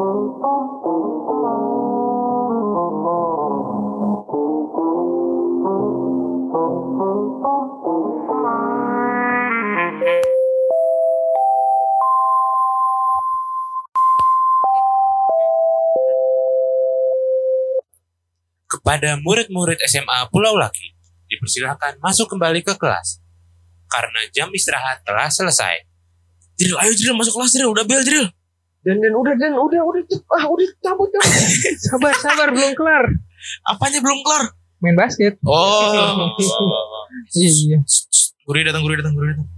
Kepada murid-murid SMA Pulau Laki, dipersilakan masuk kembali ke kelas. Karena jam istirahat telah selesai. Drill, ayo Drill masuk kelas Drill, udah bel Drill. Dan dan udah dan udah udah ah udah cabut cabut. sabar sabar belum kelar. Apanya belum kelar? Main basket. Oh. Iya iya. guru datang, guru datang, guru datang.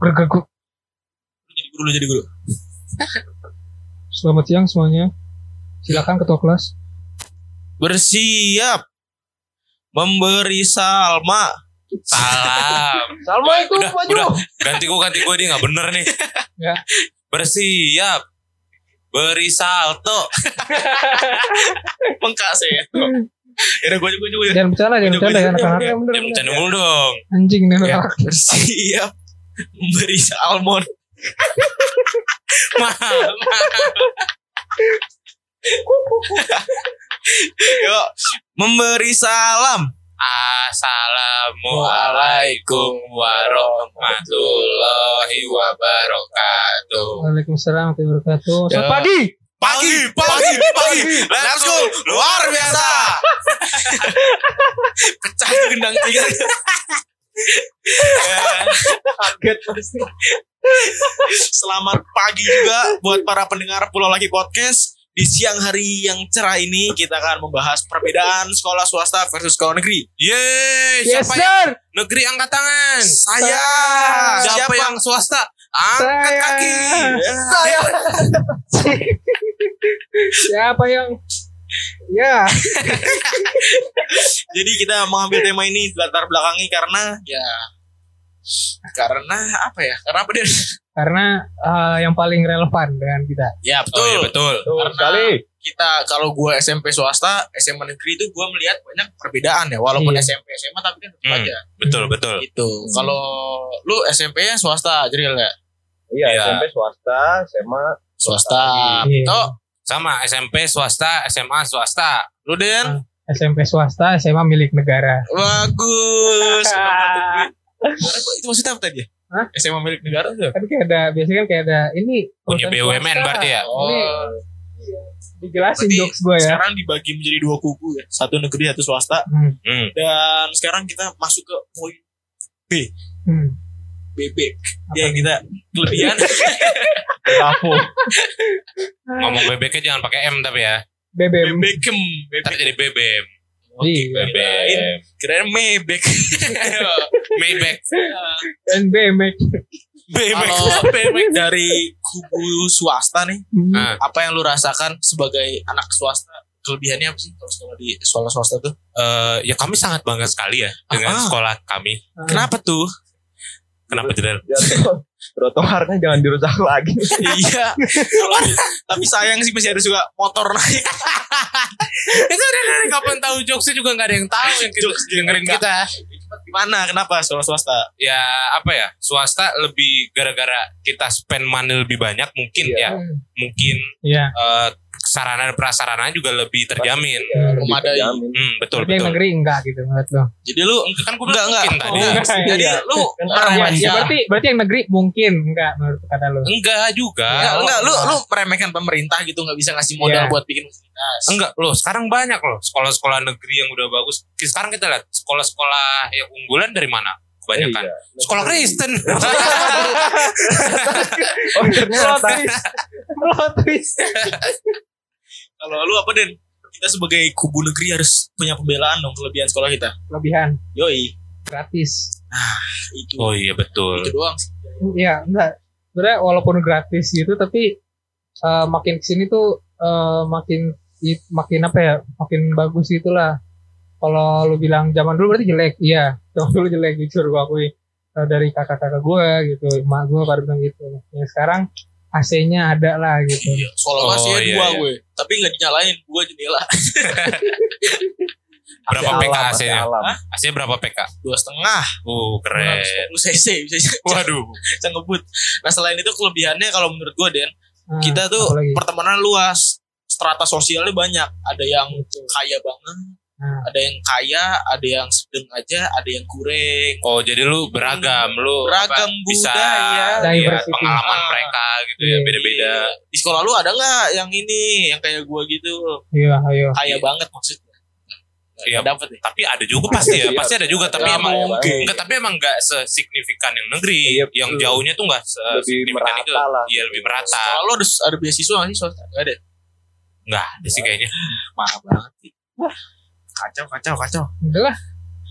Bergaguk. Lu Jadi guru, jadi guru. Selamat siang semuanya. Silakan ketua kelas. Bersiap memberi salma. Salam. Assalamualaikum Udah, udah. Ganti gue, ganti gue. Dia gak bener nih. Ya. Bersiap. Beri salto. Mengkak saya. Ya gue juga juga. Jangan bercanda, jangan bercanda ya anak-anak. bener. bercanda mulu dong. Anjing nih Ya, bersiap memberi salmon. Mahal. Yuk, memberi salam. Assalamualaikum warahmatullahi wabarakatuh. Waalaikumsalam warahmatullahi wabarakatuh. Ya. Selamat pagi. Pagi, pagi, pagi. Let's go. Luar biasa. Pecah gendang tiga. Kaget pasti. Selamat pagi juga buat para pendengar Pulau Lagi Podcast. Di siang hari yang cerah ini kita akan membahas perbedaan sekolah swasta versus sekolah negeri. Yeay, Yes siapa yang sir. negeri angkat tangan? Saya Siapa, yang swasta? Angkat Saya. kaki. saya Siapa yang Ya, Jadi kita mengambil tema ini latar belakangi karena ya karena apa ya? Karena apa dia? Karena eh, yang paling relevan dengan kita. Ya Oh iya betul. Karena kita kalau gua SMP swasta, SMA negeri itu gua melihat banyak perbedaan ya. Walaupun Iya. SMP SMA tapi kan tetap Hmm. aja Betul betul. gitu. Kalau lu SMP nya swasta, Jril ya? Iya, Iya. SMP swasta, SMA Swasta. Iya. Itu Sama SMP swasta, SMA swasta. lu Den? SMP swasta, SMA milik negara. Bagus. Ah. Itu maksudnya apa tadi ya? Hah? SMA milik negara tuh. Kan kayak ada biasanya kan kayak ada ini Punya perusahaan BUMN berarti ya? Oh. Ini dijelasin Berarti jokes gue ya. Sekarang dibagi menjadi dua kubu ya. Satu negeri, satu swasta. Hmm. Hmm. Dan sekarang kita masuk ke poin Hmm. bebek. Apa Ya kita kelebihan. Bravo. Ngomong bebeknya jangan pakai M tapi ya. BBM. Bebekem. Ntar Bebek. jadi BBM. Oke, Iya. kirain, kirain mebek. Maybach. dan BMX. Kalau bebek dari kubu swasta nih, Hmm. Ah. apa yang lu rasakan sebagai anak swasta? Kelebihannya apa sih kalau sekolah di sekolah swasta tuh? Eh, ya kami sangat bangga sekali ya dengan Ah. sekolah kami. Ah. Kenapa tuh? Kenapa? Ya, tuh, trotoarnya jangan dirusak lagi. iya. Kalau- tapi sayang sih masih ada juga motor naik. Itu udah dari kapan tahu jokesnya juga nggak ada yang tahu yang kita Jokes dengerin kita. Gimana? Kenapa swasta? Ya apa ya swasta lebih gara-gara kita spend money lebih banyak mungkin Iya. ya mungkin Iya. eh, sarana dan prasarana juga lebih terjamin. Ya, lebih Memadai. Hmm, betul Tapi yang betul. negeri enggak gitu menurut lo. Jadi lu Kan gue enggak enggak. tadi. Oh, enggak. Jadi Iya. lu Kan Ya, meremehkan. ya, berarti berarti yang negeri mungkin enggak menurut kata lo. Enggak juga. Enggak, enggak, lu lu meremehkan pemerintah gitu nggak bisa ngasih modal Iya. buat bikin universitas. Enggak loh, sekarang banyak loh sekolah-sekolah negeri yang udah bagus. Sekarang kita lihat sekolah-sekolah yang unggulan dari mana? Kebanyakan. Iya. Sekolah Kristen. Oh ternyata. Plot twist. Kalau lu apa Den? Kita sebagai kubu negeri harus punya pembelaan dong kelebihan sekolah kita. Kelebihan Yoi, gratis. itu. oh iya betul. Itu doang sih. Iya, enggak. Sebenarnya walaupun gratis gitu tapi eh, makin ke sini tuh eh, makin makin apa ya? Makin bagus gitulah. Kalau lu bilang zaman dulu berarti jelek, iya. Zaman dulu jelek jujur gua akui. Eh, dari kakak-kakak gua gitu, emak gua pada bilang gitu. Yang sekarang AC-nya ada lah gitu. Iya, sekolah Oh, masih iya, dua iya. gue. Tapi nggak dinyalain, gue jendela Berapa PK AC-nya? alam. AC berapa PK? dua setengah. Uh keren. Lu cc bisa Waduh. bisa ngebut. Nah selain itu kelebihannya kalau menurut gue Den, Nah, kita tuh apalagi? pertemanan luas. strata sosialnya banyak. Ada yang kaya banget, Nah, ada yang kaya, ada yang sedang aja, ada yang kurang. Oh jadi lu beragam, lu Beragam apa, bisa budaya. Diversity. pengalaman Ah. mereka gitu Iya. ya beda-beda. Di sekolah lu ada nggak yang ini, yang kayak gua gitu, iya, ayo. kaya banget maksudnya? Iya. Nggak dapet ya. Tapi ada juga pasti ya, Iya. pasti ada juga tapi Nggak emang mungkin. enggak tapi emang enggak sesignifikan yang negeri. Iya, yang betul. jauhnya tuh enggak Lebih sesignifikan itu. lah. Iya, lebih merata. Sekolah lu ada, ada beasiswa nggak sih? Nggak ada. Enggak ada sih kayaknya. Mahal banget sih. Kacau, kacau, kacau. Lah.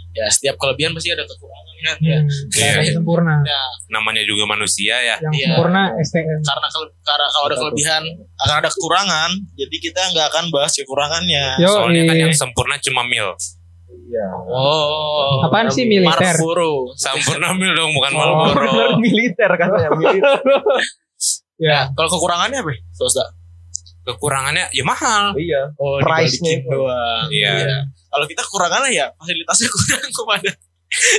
Ya setiap kelebihan pasti ada kekurangan kan. Hmm, Ya. yang Iya. sempurna. Ya, Namanya juga manusia ya. Yang Iya. sempurna STM. karena kalau karena kalau ada kelebihan akan ada kekurangan, jadi kita nggak akan bahas kekurangannya. Yo, Soalnya kan iya. yang sempurna cuma mil. Iya. Oh, Apaan sih militer? Marlboro. Sempurna mil dong, bukan Oh. Marlboro. militer katanya militer. Ya, Kalau kekurangannya apa? Swasta. Kekurangannya ya mahal. iya. Oh, Price-nya doang. Iya. Kalau kita kekurangannya ya fasilitasnya kurang kepada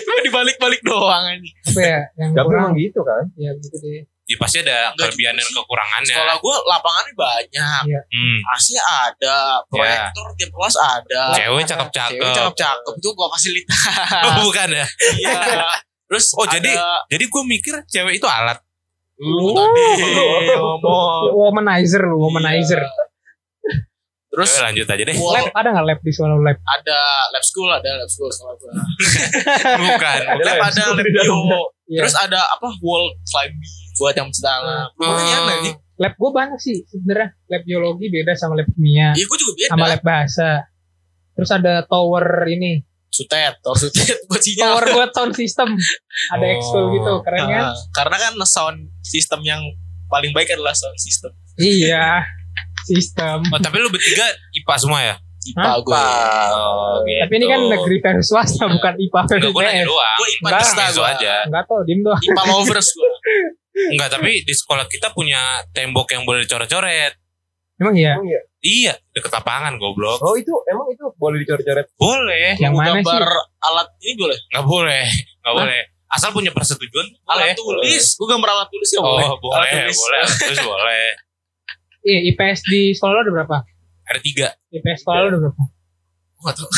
cuma dibalik-balik doang aja. apa ya? Yang Tapi kurang. emang gitu kan. Ya gitu deh. Ya pasti ada Enggak kelebihan dan kekurangannya. Sekolah gua lapangannya banyak. Hmm. AC ada, proyektor tiap kelas ada. Cewek Cewek cakep-cakep. cakep-cakep itu gua fasilitas. Oh, bukan ya. Iya. Terus Oh, jadi- ada- Jadi gue mikir cewek itu alat. lu tadi ngomong. Womanizer lu, womanizer. Terus Oke, lanjut aja deh. wall, Lab ada nggak lab di sekolah lu, lab? ada lab school, ada lab school sekolah gua. Bukan. Ada Lab lab ada lab di bio. Iya. Terus ada apa wall climbing buat yang sedang. Lumayan Hmm. lagi. Lab gue banyak sih sebenarnya. Lab biologi beda sama lab kimia, Iya, gua juga beda. sama lab bahasa. Terus ada tower ini, Sutet, tor sutet buat sinyal. tower buat sound system. Ada Oh. ekskul gitu, keren kan? Nah, karena kan sound system yang paling baik adalah sound system. Iya, sistem. Oh, tapi lu bertiga IPA semua ya? IPA Hah? gue. Oh, gitu. Tapi ini kan negeri versus swasta, bukan IPA versus Enggak, gue nanya doang. Gue IPA Enggak. Gue. aja. Enggak tau, diem doang. IPA lovers gue. Enggak, tapi di sekolah kita punya tembok yang boleh dicoret-coret. Emang iya? Emang iya. Iya, deket lapangan goblok. Oh itu emang itu boleh dicoret-coret. Boleh. Yang mana gambar sih? alat ini boleh. Enggak boleh. Enggak boleh. Asal punya persetujuan boleh. Alat tulis. Gue gambar alat tulis ya Oh, boleh. boleh, Alat tulis. boleh. Terus boleh. Iya, IPS di sekolah lu ada berapa? Ada tiga. IPS sekolah lu ada berapa? Gue gak tau.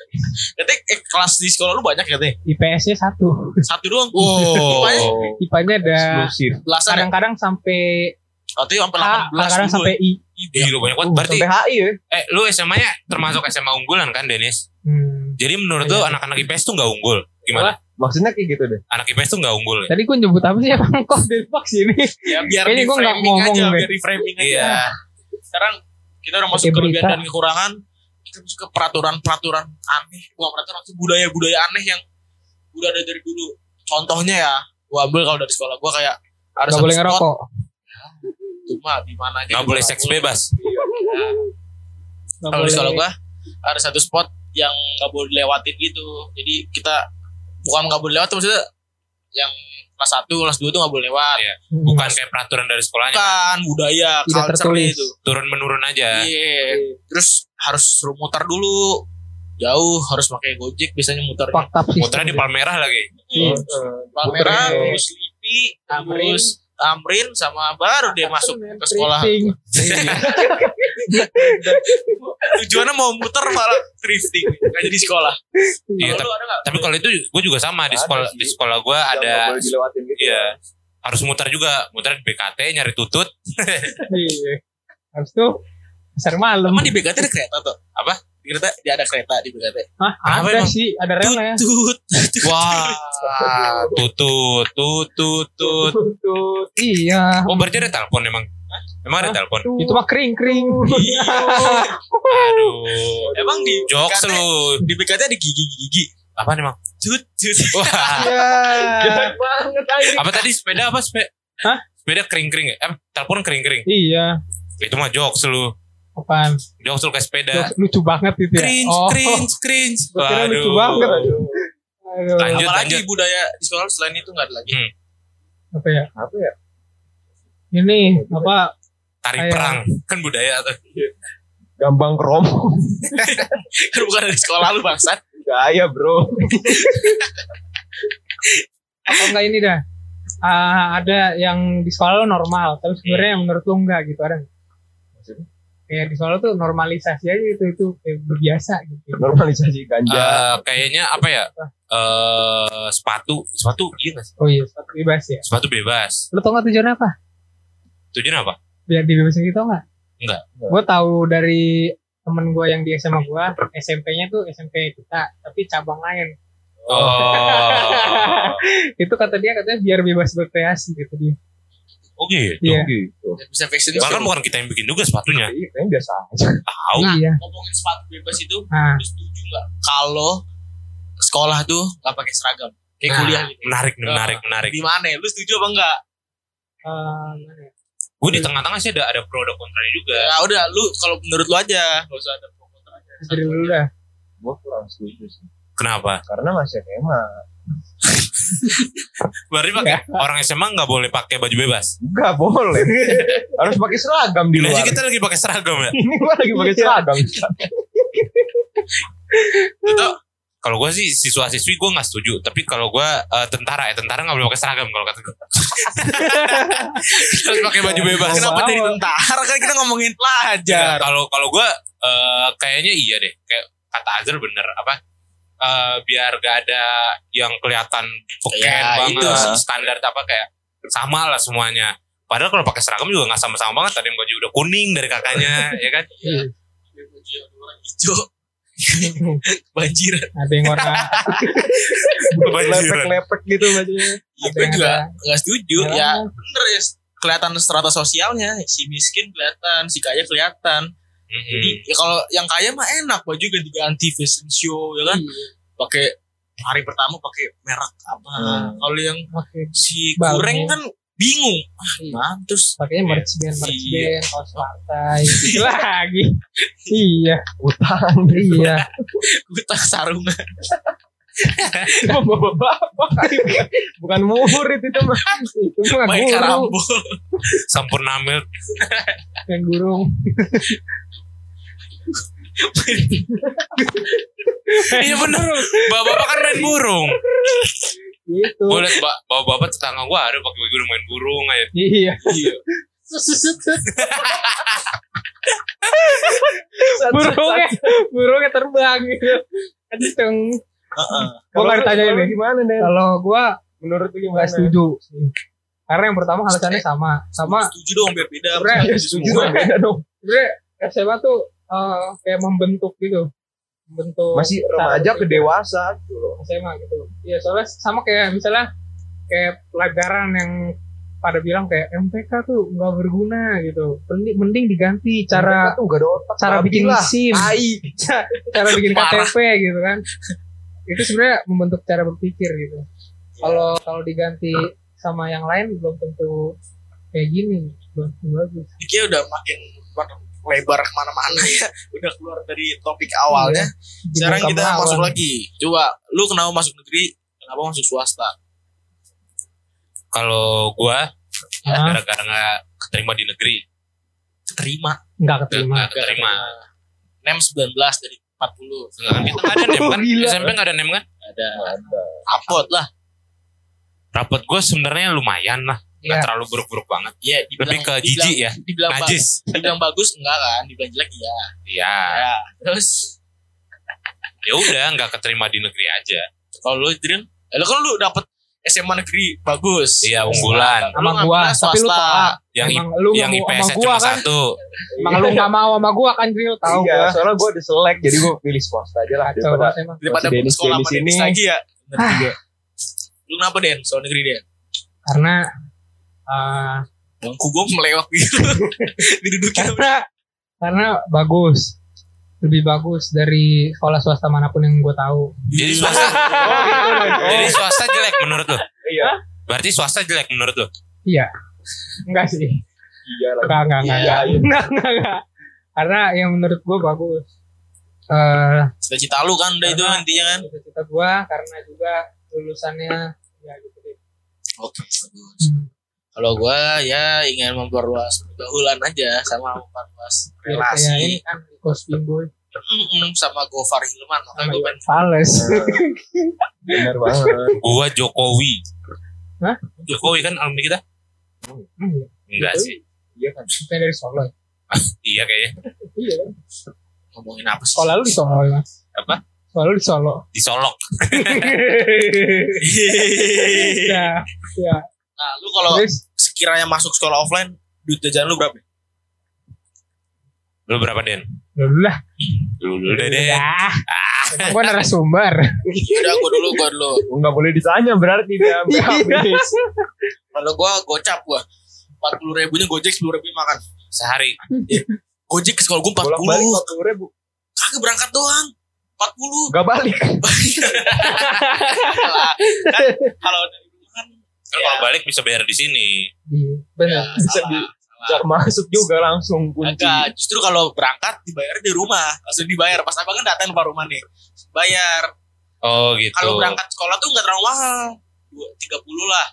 Katanya eh, kelas di sekolah lu banyak ya teh? IPS-nya satu. Satu doang. Oh. IPA-nya ada ya? kadang-kadang sampai Katanya sampai A, 18 kadang-kadang sampai ya. I. Gila banyak banget. Berarti Sampai HI ya. eh lu SMA-nya termasuk SMA unggulan kan, Denis? Hmm. Jadi menurut lu Iya. anak-anak IPS tuh nggak unggul? Gimana? Maksudnya kayak gitu deh. Anak IPS tuh nggak unggul ya? Tadi gue nyebut apa sih emang kok dari box ini? Ya biar Kayaknya gua nggak framing ngomong aja, deh. biar di framing aja. Iya. Sekarang kita udah masuk Pakai kelebihan berita. dan kekurangan. Kita masuk ke peraturan-peraturan aneh. Bukan peraturan, budaya-budaya aneh yang udah ada dari dulu. Contohnya ya, gua ambil kalau dari sekolah gua kayak ada Gak boleh spot, ngerokok. Cuma di mana aja. Nggak juga boleh seks bebas. Gak Kalau di boleh- sekolah gua ada satu spot yang nggak boleh dilewatin gitu. Jadi kita bukan nggak boleh lewat, maksudnya yang kelas 1, kelas 2 tuh nggak boleh lewat. Iya. Hmm. Bukan kayak peraturan dari sekolahnya. Bukan budaya, Tidak culture tertulis. itu. Turun menurun aja. Iya. Terus harus suruh muter dulu. Jauh harus pakai Gojek biasanya muter. Muternya di Palmerah lagi. Hmm. Palmerah, Muter. terus Lipi, terus Tamrin sama baru dia masuk ke sekolah. Drifting. Tujuannya mau muter malah drifting. Gak jadi sekolah. Iya, nggak? Tapi kalau itu gue juga sama di sekolah di sekolah gue nggak ada gitu. iya harus muter juga muter di BKT nyari tutut Iya. Habis itu pasar malam. Emang di BKT ada kereta tuh? Apa? Di kereta, dia ada kereta di BKT. Hah, Apa ada emang? sih, ada relnya. Tut, wah tutut tutut tut Tutut. Iya. oh berarti ada telepon emang emang ada telepon Itu mah kering kering. aduh Emang di jokes lu Di BKT ada gigi-gigi. apa emang Tut, tut. wah Iya. banget aja. apa tadi sepeda apa sepeda Hah? sepeda kering kering eh telepon kering kering Iya. itu mah jokes lu Apaan? jokes lu kayak sepeda Jokes Lucu banget itu ya. cringe Oh. cringe cringe kira lucu banget. Aduh. Aduh. Lanjut, Apalagi lanjut. budaya di sekolah selain itu nggak ada lagi. Hmm. Apa ya? Apa ya? Ini apa? tarik Kayak- perang kan budaya tuh Gambang krom. Kan bukan dari sekolah lu bangsat. Gaya bro. Apa enggak ini dah? Ah, ada yang di sekolah lo normal, tapi sebenarnya yang menurut lo enggak gitu ada. nggak? Kayak di Solo tuh normalisasi aja itu itu kayak berbiasa gitu Normalisasi ganja. Eh, kayaknya apa ya? Eh sepatu, sepatu iya nggak sih? oh iya sepatu bebas ya Sepatu bebas. lo tau gak tujuannya apa Tujuan apa? biar dibebasin gitu nggak Enggak. gue tahu dari temen gue yang di SMA gue SMP-nya tuh SMP kita tapi cabang lain Oh, itu kata dia katanya biar bebas berkreasi gitu dia oh gitu. iya gitu. Bisa fashion Bahkan bukan kita yang bikin juga sepatunya. Iya, kayaknya biasa aja. Tahu. iya Ngomongin sepatu bebas itu, nah lu setuju nggak? Kalau sekolah tuh nggak pakai seragam, kayak Nah, kuliah gitu. Menarik, nih, menarik, menarik. Di mana? ya? Lu setuju apa enggak? eh, gimana ya? Gue di tengah-tengah sih ada ada pro dan kontranya juga. Ya udah, lu kalau menurut lu aja, nggak usah ada pro kontra aja. dari dulu dah Gue kurang setuju sih. Kenapa? Karena masih SMA. Berarti pakai orang SMA nggak boleh pakai baju bebas. Enggak boleh. Harus pakai seragam di luar. kita lagi pakai seragam ya. Ini gua lagi pakai seragam. Itu kalau gue sih siswa siswi gue nggak setuju. Tapi kalau gue eh, tentara ya tentara nggak boleh pakai seragam kalau kata gue. Harus pakai baju bebas. Kenapa jadi tentara kan kita ngomongin pelajar. Ya, kalau kalau gue eh, kayaknya iya deh. Kayak kata Azhar bener apa? Eh, biar gak ada yang kelihatan beken Ya, banget itu standar apa kayak sama lah semuanya. Padahal kalau pakai seragam juga nggak sama-sama banget. Ada yang baju udah kuning dari kakaknya, ya kan? Iya. Baju yang warna hijau. Banjiran. ada yang warna. Lepek-lepek gitu bajunya. Ya, Ada gue juga nggak setuju. Ya. Ya bener ya. Kelihatan strata sosialnya. Si miskin kelihatan, si kaya kelihatan. Jadi ya kalau yang kaya mah enak baju ganti-ganti fashion show ya kan. Pakai hari pertama pakai merek apa. Hmm. Kalau yang pakai si kureng kan bingung. Ah, Iya. nah, terus pakainya merch band merch Iya. band kaos partai gitu lagi iya Utang. iya tak sarungan. Bukan murid itu mah. itu mah Main guru karambol. Sampurna milk yang gurung Iya bener Bapak-bapak kan main burung gitu Gue liat ba- bapak-bapak tetangga gue ada pakai baju burung main burung aja iya Iya. burungnya burungnya terbang gitu kenceng nggak ditanya Kalau ini. Gimana deh? kalau gua Menurut lu gimana? setuju sih karena yang pertama alasannya sama sama Setuju dong biar beda. Sebenernya Setuju Setuju dong, beda dong. sebenarnya SMA tuh eh, kayak membentuk gitu membentuk Masih remaja ke berpikir. dewasa gitu loh. SMA gitu iya soalnya sama kayak misalnya kayak pelajaran yang pada bilang kayak MPK tuh nggak berguna gitu mending, mending diganti cara tuh gak ada otak. cara bikin lah. SIM cara bikin Parah. KTP gitu kan itu sebenarnya membentuk cara berpikir gitu kalau kalau diganti sama yang lain belum tentu kayak gini belum tentu bagus kayak udah makin makin lebar ke mana-mana ya. Udah keluar dari topik awalnya. Sekarang Dibuka kita melawan. masuk lagi. Coba, lu kenapa masuk negeri? Kenapa masuk swasta? Kalau gue Hah? gara-gara gak keterima di negeri Terima. nggak Gak, keterima gak keterima Nem 19 dari 40. Enggak kan kita gak ada nem kan Gila. SMP gak ada nem kan Ada Ada. apot lah. Rapot gue sebenarnya lumayan lah Gak Iya. terlalu buruk-buruk banget Iya, Lebih ke jijik ya Dibilang, ba- Najis dibilang bagus enggak kan? Dibilang jelek iya. Iya Ya. Terus ya udah nggak keterima di negeri aja kalau lu Drin, eh, lu kan lu dapet SMA negeri bagus. Iya, unggulan. Sama gua swasta. tapi lu tolak yang emang lu yang nggak mau IPS gua cuma kan satu emang lu nggak mau sama gua kan Grill tahu Iya, gua soalnya gue diselek jadi gue pilih swasta aja lah daripada daripada sekolah Dennis sama Dennis ini. lagi ya. Lu kenapa Den? Soal negeri Den? karena eh, Bangku gue melewat gitu. Didudukin sama karena karena bagus lebih bagus dari sekolah swasta mana pun yang gue tahu jadi swasta Oh, gitu, jadi swasta jelek menurut lo Iya. berarti swasta jelek menurut lo iya enggak sih Iya lah. enggak enggak enggak Iya, enggak enggak, enggak, enggak. karena yang menurut gue bagus eh Cita-cita lu kan udah itu intinya kan. cita-cita gue karena juga lulusannya ya gitu deh Oke, bagus. Hmm. Kalau gue ya ingin memperluas pergaulan aja sama memperluas relasi kan Cospin Boy Mm-mm, sama Gofar Hilman. Makanya gue Iwan Fales Bener banget. gua Jokowi Hah? Jokowi kan alumni kita Hmm, enggak Jokowi? sih Iya kan. kita dari Solo ya? Iya kayaknya Iya. Ngomongin apa sih? Sekolah lu di Solo ya? Apa? Sekolah lu di Solo. disolok. ya, ya. Nah, lu kalau sekiranya masuk sekolah offline, duit jajan lu berapa? Lu berapa Den? dulu lah. Dulu dulu deh Den. Ya. Emang gua narasumber. Udah gua dulu, gua dulu. Enggak boleh ditanya berarti dia Iya. habis. Kalau gua gocap gua. 40 ribunya gojek 10 ribu makan. Sehari. Gojek ke sekolah gua 40. Bolak balik empat puluh ribu. Kagak berangkat doang. 40. Gak balik. Lah, kan kalau kan Kan kalau balik bisa bayar di sini. Iya, benar. Bisa salah, di-. Bisa masuk juga langsung kunci. Enggak, justru kalau berangkat dibayar di rumah, langsung dibayar. Pas abang kan datang ke rumah nih, bayar. Oh gitu. Kalau berangkat sekolah tuh nggak terlalu mahal, dua tiga puluh lah.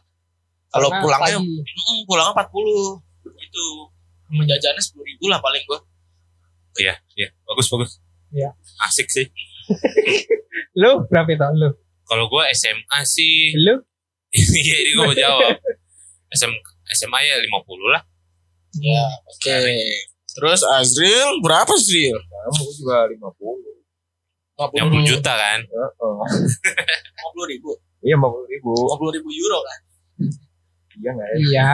Kalau pulangnya, mm, pulangnya empat puluh, itu. Menjajannya sepuluh ribu lah paling gua. Iya, iya. Bagus bagus. Iya. Asik sih. Lu berapa itu? Lu? Kalau gua SMA sih Lu? Iya, ini gua mau jawab. SM, SMA ya 50 lah. Ya, oke. Terus Azril berapa Azril? Kamu juga lima puluh. 50 juta kan. Lima puluh ribu, Iya lima puluh ribu. lima puluh ribu euro kan? Iya nggak ya? Iya.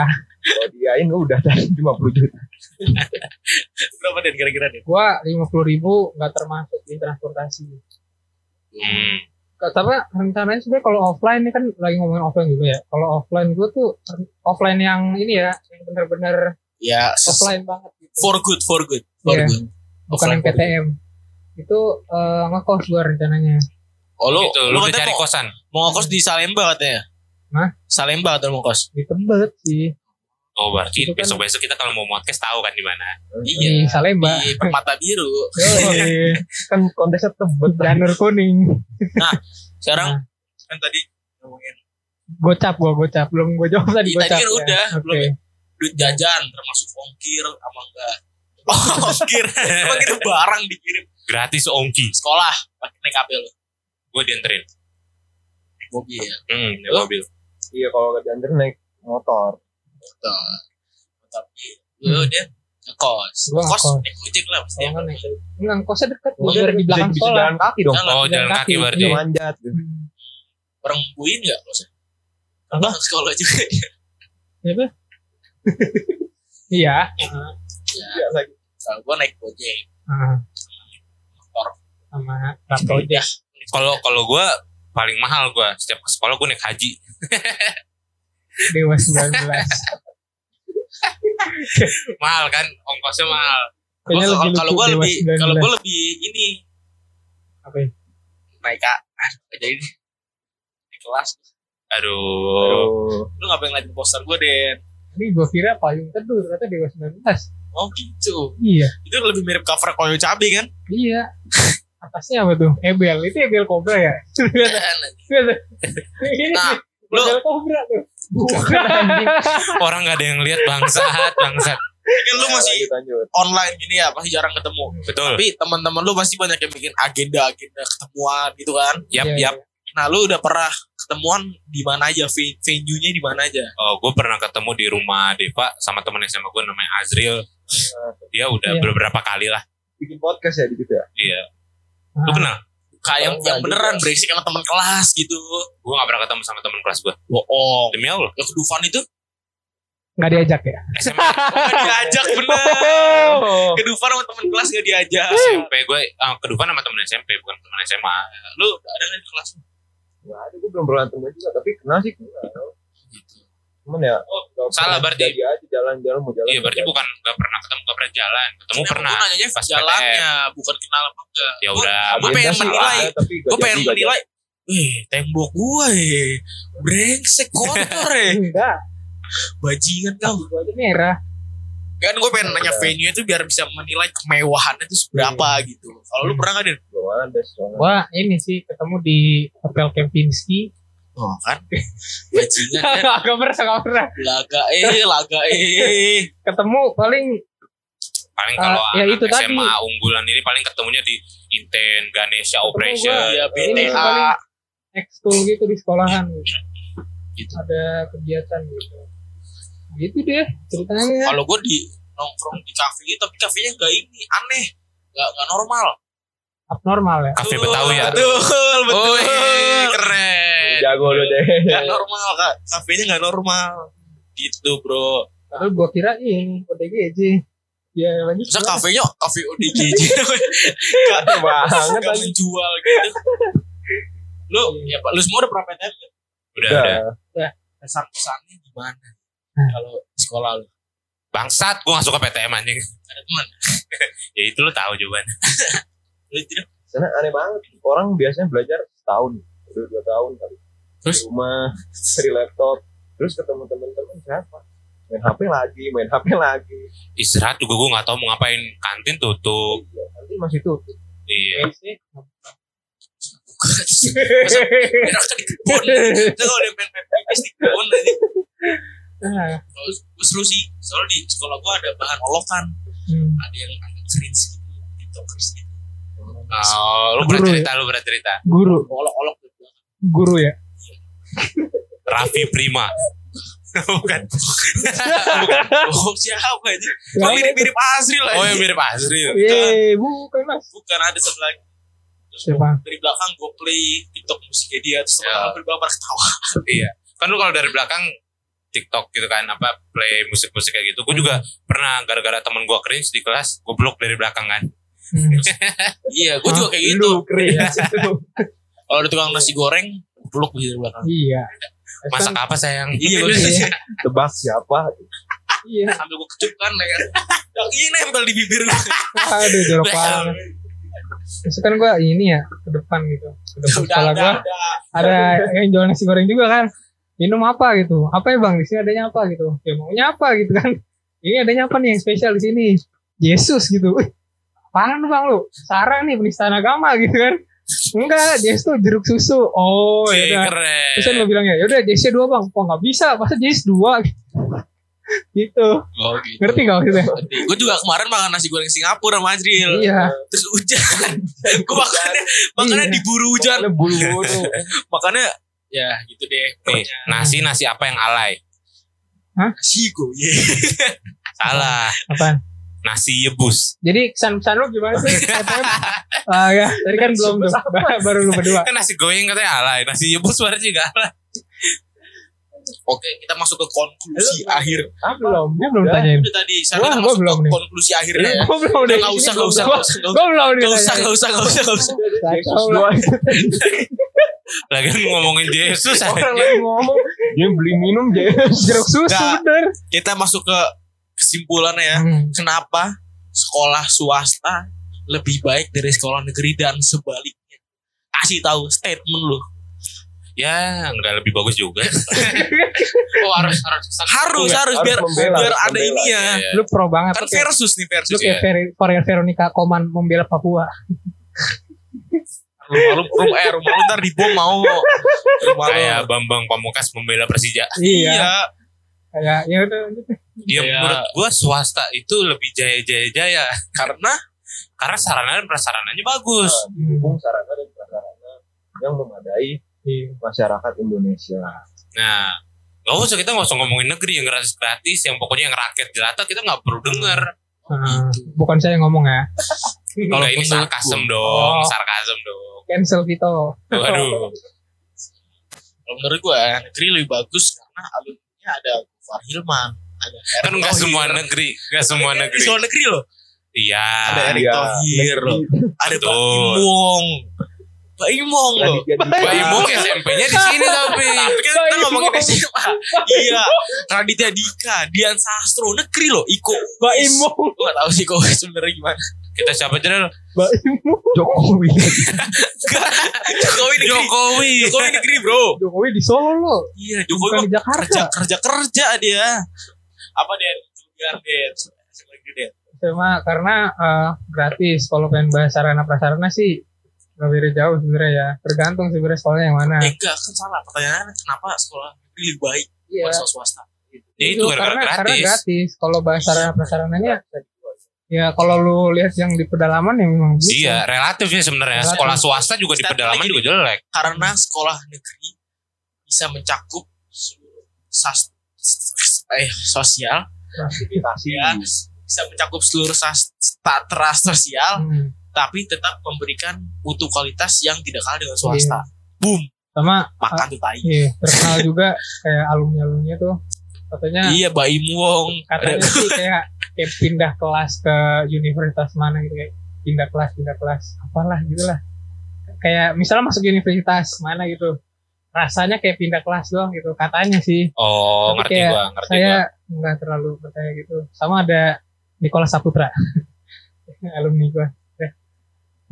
Kalau diain udah tadi lima puluh juta. Berapa dan kira-kira deh? Gua lima puluh ribu nggak termasuk di transportasi. Hmm. Tapi rencananya sebenarnya kalau offline ini kan lagi ngomongin offline juga ya. Kalau offline gua tuh offline yang ini ya, yang bener-bener Ya, offline banget gitu. for good, for good, for Iya. good. Bukan yang. PTM. Itu eh, ngekos gua rencananya. Oh lu, gitu, lu cari mau, kosan. mau ngekos di Salemba katanya? Hah? Salemba katanya mau ngekos. Di Tebet sih. Oh, berarti Itu kan- besok-besok kita kalau mau podcast tahu kan di mana. Di Iya. Salemba. Di Permata Biru. Yoi. Kan kontesnya tebet. Janur kuning. Sekarang kan tadi ngomongin Gocap gua gocap. Belum gua jawab tadi Iya, tadi kan ya. udah, Oke. belum ya? duit jajan termasuk ongkir sama enggak. ongkir. Emang itu barang dikirim Gratis ongki. sekolah pakai naik lu? Gue dianterin. Mobil. Hmm, naik Oh. mobil. Iya kalau nggak diantar naik motor. Tuh. Tapi lu dia ngekos. Gua Ngekos ngekos. naik ojek lah pasti. Kalau nggak naik. Enggak, kosnya deket. Motor Udah di belakang sekolah. Jalan kaki dong. Jalan. Oh, jalan kaki berarti. Bisa manjat. Gitu. Hmm. Orang buin enggak lu? Apa? Sekolah juga dia. Siapa? Iya. Iya lagi. Kalau gua naik ojek. Motor. sama raptor Ya. Kalau kalau gue paling mahal gue setiap ke sekolah gue naik haji. Dewa 19. Mahal kan, ongkosnya mahal. Kalau Dewa lebih 19. kalau gua lebih ini apa ya? naik kak jadi naik kelas Aduh. Aduh. lu ngapain ngeliatin poster gua Den Ini gua kira payung teduh ternyata Dewa 19. oh gitu Iya. itu lebih mirip cover koyo cabe kan Iya. Atasnya apa tuh? Ebel. Itu Ebel Cobra ya? nah lu Ebel tuh. Bukan anjing. Orang gak ada yang lihat bangsat, bangsat. kan lu masih online gini ya pasti jarang ketemu Betul. tapi teman-teman lu pasti banyak yang bikin agenda agenda ketemuan gitu kan Yap, Iya, yap. nah lu udah pernah ketemuan di mana aja ve- venue-nya di mana aja Oh, gue pernah ketemu di rumah Deva sama temen SMA gue namanya Azril. Dia udah Iya. beberapa kali lah. Bikin podcast ya di situ ya. Iya. iya. Lu kenal? Kayak yang, Oh, beneran juga. berisik sama teman kelas gitu Gue gak pernah ketemu sama temen kelas gue. bohong Demi Allah. yang kedufan itu Nggak diajak ya? SMA, gak diajak bener Oh. kedufan sama teman kelas gak diajak SMP gue uh, kedua sama temen SMP bukan temen SMA. lu ada kan di kelas Nggak ada, gue belum pernah ketemu juga. Tapi kenal sih kenal. Cuman ya. Oh, nggak salah berarti. Jadi aja jalan-jalan mau jalan. Iya berarti jalan. bukan gak pernah ketemu gak pernah jalan. Ketemu Kenapa pernah. Gue nanyanya Pas jalannya, bukan kenal apa enggak. Ya udah. Gue pengen menilai. nggak Gue pengen jadi, nggak menilai. Eh, tembok gue eh. Brengsek kotor eh. Enggak. Bajingan kamu. Gua aja merah. Kan gue pengen nanya Iya. venue itu biar bisa menilai kemewahannya itu seberapa gitu. Kalau lu pernah gak, Din? Gua ini sih ketemu di Hotel Kempinski. Oh kan. Bajingan kan. Gak pernah, gak pernah. Laga eh, laga eh. Ketemu paling Paling kalau Ah, ya itu tadi. SMA unggulan ini paling ketemunya di Inten, Ganesha Ketemu Operation. gua. Ya BTA. ekskul gitu di sekolahan. Gitu. Ada kegiatan gitu. Gitu deh ceritanya. Kalau gue di nongkrong di kafe gitu, tapi kafenya nggak ini aneh, nggak nggak normal. Abnormal ya Kafe Betawi ya. Betul, betul. Oh, iya, keren. Jago lu deh. Nggak normal kak, kafenya nggak normal. Gitu bro. Padahal gua kira ini ODGJ ya lanjut Masa kafenya kafe ODGJ Gak banget Gak lagi. menjual gitu Lu ya Pak, lu semua udah pernah PTM? Udah, Udah. udah. Kesan kesannya gimana? Kalau sekolah lu Bangsat, gue gak suka PTM anjing. ada teman Ya itu lo tahu jawabannya. Sana aneh banget. Orang biasanya belajar setahun, udah dua tahun kali. Terus? Di rumah, dari laptop, terus ketemu teman-teman siapa? Main HP lagi, main HP lagi. Istirahat juga gue gak tahu mau ngapain. Kantin tutup. Iya, Nanti masih tutup. Iya. Masa berak di kebun Itu kalau dia main pipis di kebun aja Nah, Kalau gue seru sih Soalnya di sekolah gua ada bahan olokan hmm. Ada yang agak cringe gitu Tiktokers gitu Oh, lu Guru bercerita, lu bercerita. guru Olok-olok gitu guru ya Raffi Prima. Bukan. Bukan. Oh siapa ini? Kok mirip-mirip Azril lah Oh, yang mirip Azril. Yeay, bukan mas Bukan ada satu lagi Terus Siapa? dari belakang gue play TikTok musiknya dia Terus Ya. teman-teman berdua pada ketawa Iya. Kan lu kalau dari belakang TikTok gitu kan apa play musik-musik kayak gitu. Gue juga pernah gara-gara temen gue cringe di kelas, gue blok dari belakang kan. Iya gue juga kayak gitu. Kalau ada tukang nasi goreng Peluk di belakang. Iya. Masak apa sayang? Iya gue Iya. Tebak siapa? iya. Sambil gue kecup kan? Leher Yang ini nempel di bibir gue aduh jorok banget. Terus kan gua ini ya ke depan gitu. Ke depan sekolah ada ada yang jual nasi goreng juga kan? Minum apa gitu? Apa ya bang? Di sini adanya apa gitu? Ya maunya apa gitu kan? Ini adanya apa nih yang spesial di sini? Yesus gitu Apaan lu bang lu? Sarang nih penistaan agama gitu kan? Enggak Yesus tuh jeruk susu. Oh ya keren. terus kan gua bilang ya yaudah Yesus dua bang. Kok nggak bisa? Masa Yesus dua? Gitu. Oh gitu. Ngerti gak maksudnya? Gue juga kemarin makan nasi goreng Singapura sama Azril iya. Terus hujan. Gue makannya Makannya Iya. diburu hujan. Ada bulu-bulu. Makannya Ya gitu deh. Nih, nasi nasi apa yang alay? Nasi gue Salah. apaan Nasi yebus. jadi kesan-kesan lu gimana sih ah ya tadi kan belum tuh baru lu berdua Kan nasi goreng katanya alay. Nasi yebus berarti juga alay. Oke kita masuk ke konklusi akhir ah belum dia belum tanyain Udah tadi Sekarang Wah, kita gua masuk belum ke nih. konklusi akhirnya ya Gue belum deh. gak usah gak usah gak usah Gak Gue belum nih. usah gak usah gak usah gak usah Kacau lah. Lagi ngomongin Yesus Orang lagi ngomong Dia beli minum jeruk susu Nah. bener. Kita masuk ke kesimpulannya ya Hmm. Kenapa sekolah swasta lebih baik dari sekolah negeri dan sebaliknya Kasih tahu statement lu Ya, enggak lebih bagus juga. oh, harus harus Harus ya? harus Harus biar membela, biar harus ada membela. ini ya Iya. Lu pro banget. Kan Lu versus nih Lu versus kayak Ver- Ver- Veronica Koman membela Papua. Rumah lu rum, eh, rumah lu ntar dibom mau Rumah lu Kayak Bambang Pamungkas membela Persija. Iya. Iya Kayak ya udah lanjut. Ya Iya. menurut gua swasta itu lebih jaya-jaya-jaya Karena karena sarana dan prasarananya bagus. Dukung sarana dan prasarana yang memadai Iya. masyarakat Indonesia. Nah, gak usah kita nggak usah ngomongin negeri yang gratis-gratis, yang pokoknya yang rakyat jelata kita nggak perlu denger. Ah, bukan saya yang ngomong ya. Kalau ini sarkasem dong, Oh. sarkasem dong. Cancel Vito. Waduh. kalau menurut gua negeri lebih bagus karena alumninya ada Gufar Hilman, Kan nggak semua negeri, nggak semua Di negeri. sekolah negeri loh. Iya. Ada Erick Iya, Thohir loh. Ada Pak. Imong. Pak Imong loh. Pak Imong SMP-nya di sini tapi. Tapi kan Pak kita ngomongin. SMA. Iya. Raditya Dika, Dian Sastro, negeri loh. Iko. Mbak Imong. Gue gak tau sih kok sebenarnya gimana. Kita siapa aja? Mbak Imong. Jokowi. Jokowi negeri. Jokowi. Jokowi negeri bro. Jokowi di Solo. Iya, Bukan Jokowi di mah kerja Jakarta. kerja kerja dia. Apa dia? Biar dia. dia. Cuma karena eh, gratis. Kalau pengen bahas sarana prasarana sih nggak beda jauh sebenarnya ya. Tergantung sebenarnya sekolahnya yang mana. Eh enggak kan salah pertanyaannya kenapa sekolah lebih baik dibanding sekolah swasta? Ya itu gara-gara karena, karena gratis. gratis. Kalau bahas sarana prasarananya ya kalau lu lihat yang di pedalaman ya memang bisa. Iya, relatif sih sebenarnya. Relatif. Sekolah swasta juga di Start pedalaman lagi juga jelek. Karena sekolah negeri bisa mencakup seluruh sas eh sosial Aktivitas. ya bisa mencakup seluruh strata sosial Hmm. tapi tetap memberikan mutu kualitas yang tidak kalah dengan swasta. Boom, Sama makan tuh tai. iya, terkenal juga kayak alumni-alumni tuh katanya Iya, Baim Wong. katanya sih kayak kayak pindah kelas ke universitas mana gitu kayak pindah kelas pindah kelas apalah gitulah kayak misalnya masuk universitas mana gitu rasanya kayak pindah kelas doang gitu katanya sih Oh, Tapi ngerti kayak gua, ngerti saya gua. nggak terlalu percaya gitu sama ada Nicholas Saputra alumni gua Ya.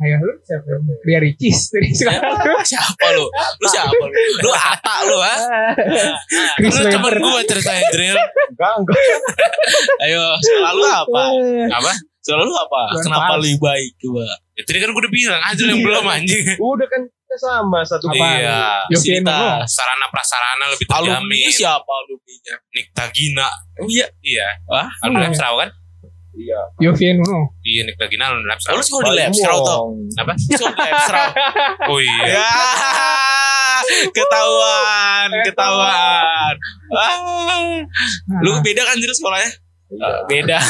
ayo lu siapa Ria Ricis dari sekarang siapa lu? Lu siapa lu? Lu Ata lu, ha? Chris Lu temen gua ceritanya drill. Enggak, enggak. Ayo, selalu apa? Apa? Selalu apa? Kenapa lebih baik coba? Ya, tadi kan gua udah bilang aja yang belum anjing. Udah kan kita sama satu Apa? Iya. Nuno Sarana prasarana lebih Alumni terjamin. siapa alumninya? Nikta Gina. Oh iya. Iya. Wah, Alumni. Lepsrau kan? Iya. Yofi Nuno Iya, Nikta Gina alumni Lepsrau. lu sekolah di Labs, kau tau? Apa? Sekolah di Labs, Rau. Oh iya. Ya, ketahuan, ketahuan. Ah, lu beda kan jadi sekolahnya? Iya. Beda.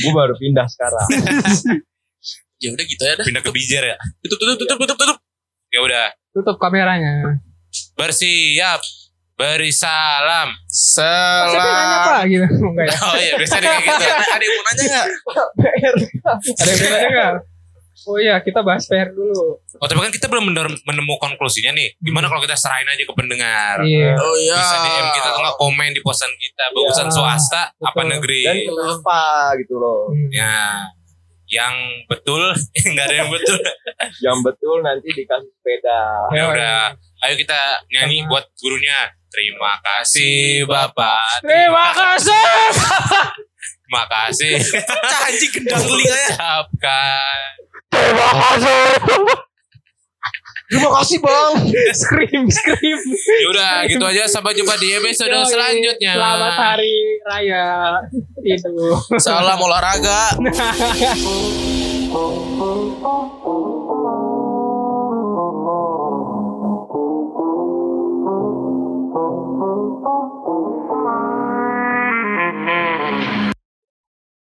Gue baru pindah sekarang. Ya udah gitu ya dah. Pindah ke Bijar ya. Tutup, tutup, tutup, tutup, tutup. Ya udah. tutup kameranya Bersiap. Beri salam. Nanya apa Salam. gitu enggak ya Oh iya, biasa kayak gitu. Ada yang mau nanya nggak? ada yang nanya enggak oh iya kita bahas PR dulu Oh, tapi kan kita belum menemukan konklusinya nih. Gimana kalau kita serahin aja ke pendengar? iya Oh iya. Bisa DM kita atau nggak komen di posan kita. Bagusan Iya. swasta apa Betul. negeri? Dan kenapa gitu loh. Hmm. Ya, yang betul nggak ada yang betul. Yang betul nanti dikasih sepeda. Ya udah, ayo kita nyanyi Sama. buat gurunya. Terima kasih Bapak. terima kasih Terima kasih. Cah anjing gendang telinganya. Ucapkan. Terima kasih bang. Scream, scream. Yaudah gitu aja. Sampai jumpa di episode selanjutnya. Selamat hari raya. Itu. Salam olahraga.